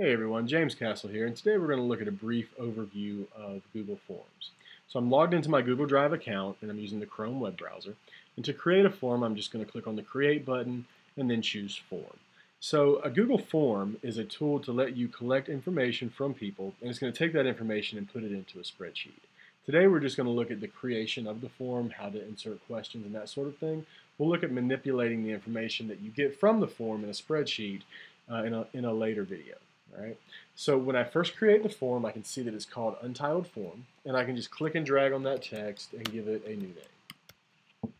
Hey everyone, James Castle here, and today we're going to look at a brief overview of Google Forms. So I'm logged into my Google Drive account and I'm using the Chrome web browser. And to create a form, I'm just going to click on the Create button and then choose Form. So a Google Form is a tool to let you collect information from people, and it's going to take that information and put it into a spreadsheet. Today we're just going to look at the creation of the form, how to insert questions and that sort of thing. We'll look at manipulating the information that you get from the form in a spreadsheet uh, in, a, in a later video. Right. So when I first create the form, I can see that it's called Untitled Form, and I can just click and drag on that text and give it a new name.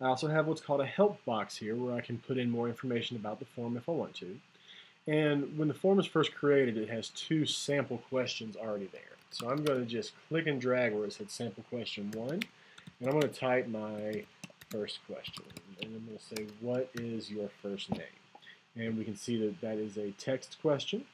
I also have what's called a help box here where I can put in more information about the form if I want to. And when the form is first created, it has two sample questions already there. So I'm going to just click and drag where it said sample question one, and I'm going to type my first question. And I'm going to say, what is your first name? And we can see that that is a text question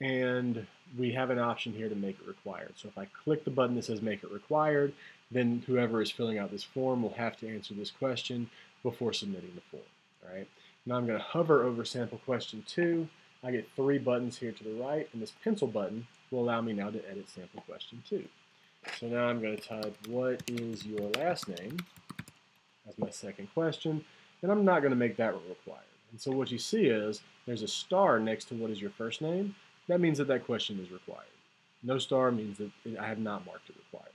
and we have an option here to make it required. So if I click the button that says make it required, then whoever is filling out this form will have to answer this question before submitting the form. All right. Now I'm going to hover over sample question two. I get three buttons here to the right, and this pencil button will allow me now to edit sample question two. So now I'm going to type, what is your last name? As my second question, and I'm not going to make that required. And so what you see is there's a star next to what is your first name. That means that that question is required. No star means that I have not marked it required.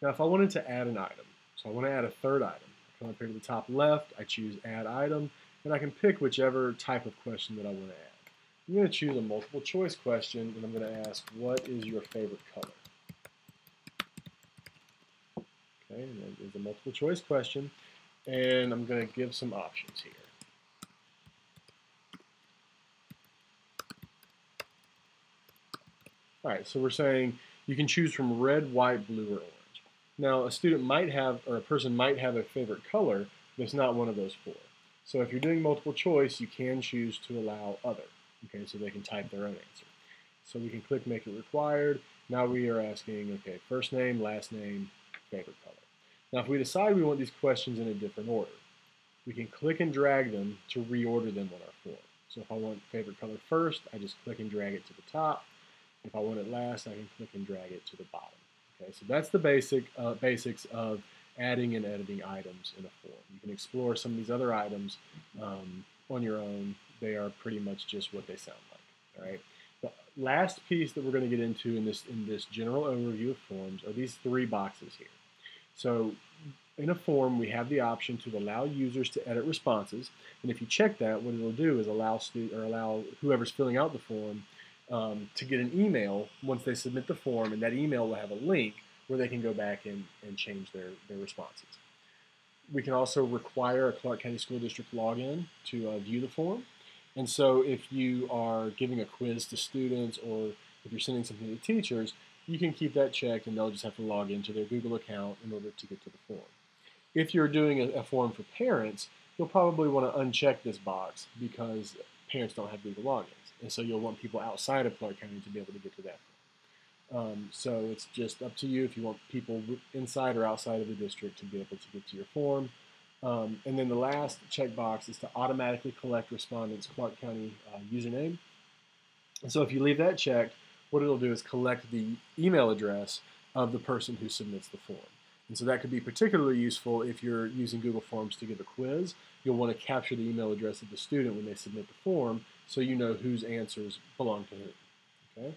Now if I wanted to add an item, so I want to add a third item, I come up here to the top left, I choose add item, and I can pick whichever type of question that I want to add. I'm going to choose a multiple choice question, and I'm going to ask, what is your favorite color? Okay, and is a multiple choice question and I'm going to give some options here. All right, so we're saying you can choose from red, white, blue, or orange. Now, a student might have, or a person might have a favorite color, that's not one of those four. So if you're doing multiple choice, you can choose to allow other, okay, so they can type their own answer. So we can click make it required. Now we are asking, okay, first name, last name, favorite color. Now if we decide we want these questions in a different order, we can click and drag them to reorder them on our form. So if I want favorite color first, I just click and drag it to the top. If I want it last, I can click and drag it to the bottom. Okay, so that's the basic uh, basics of adding and editing items in a form. You can explore some of these other items um, on your own. They are pretty much just what they sound like. All right. The last piece that we're going to get into in this in this general overview of forms are these three boxes here. So in a form, we have the option to allow users to edit responses. And if you check that, what it'll do is allow or allow whoever's filling out the form um, to get an email once they submit the form, and that email will have a link where they can go back and, and change their, their responses. We can also require a Clark County School District login to uh, view the form. And so if you are giving a quiz to students or if you're sending something to teachers, you can keep that checked and they'll just have to log into their Google account in order to get to the form. If you're doing a, a form for parents, you'll probably want to uncheck this box because parents don't have Google logins. And so you'll want people outside of Clark County to be able to get to that form. Um, so it's just up to you if you want people inside or outside of the district to be able to get to your form. Um, and then the last checkbox is to automatically collect respondents' Clark County uh, username. And so if you leave that checked, what it'll do is collect the email address of the person who submits the form. And so that could be particularly useful if you're using Google Forms to give a quiz. You'll want to capture the email address of the student when they submit the form so you know whose answers belong to whom. Okay?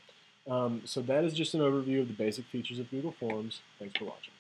Um, so that is just an overview of the basic features of Google Forms. Thanks for watching.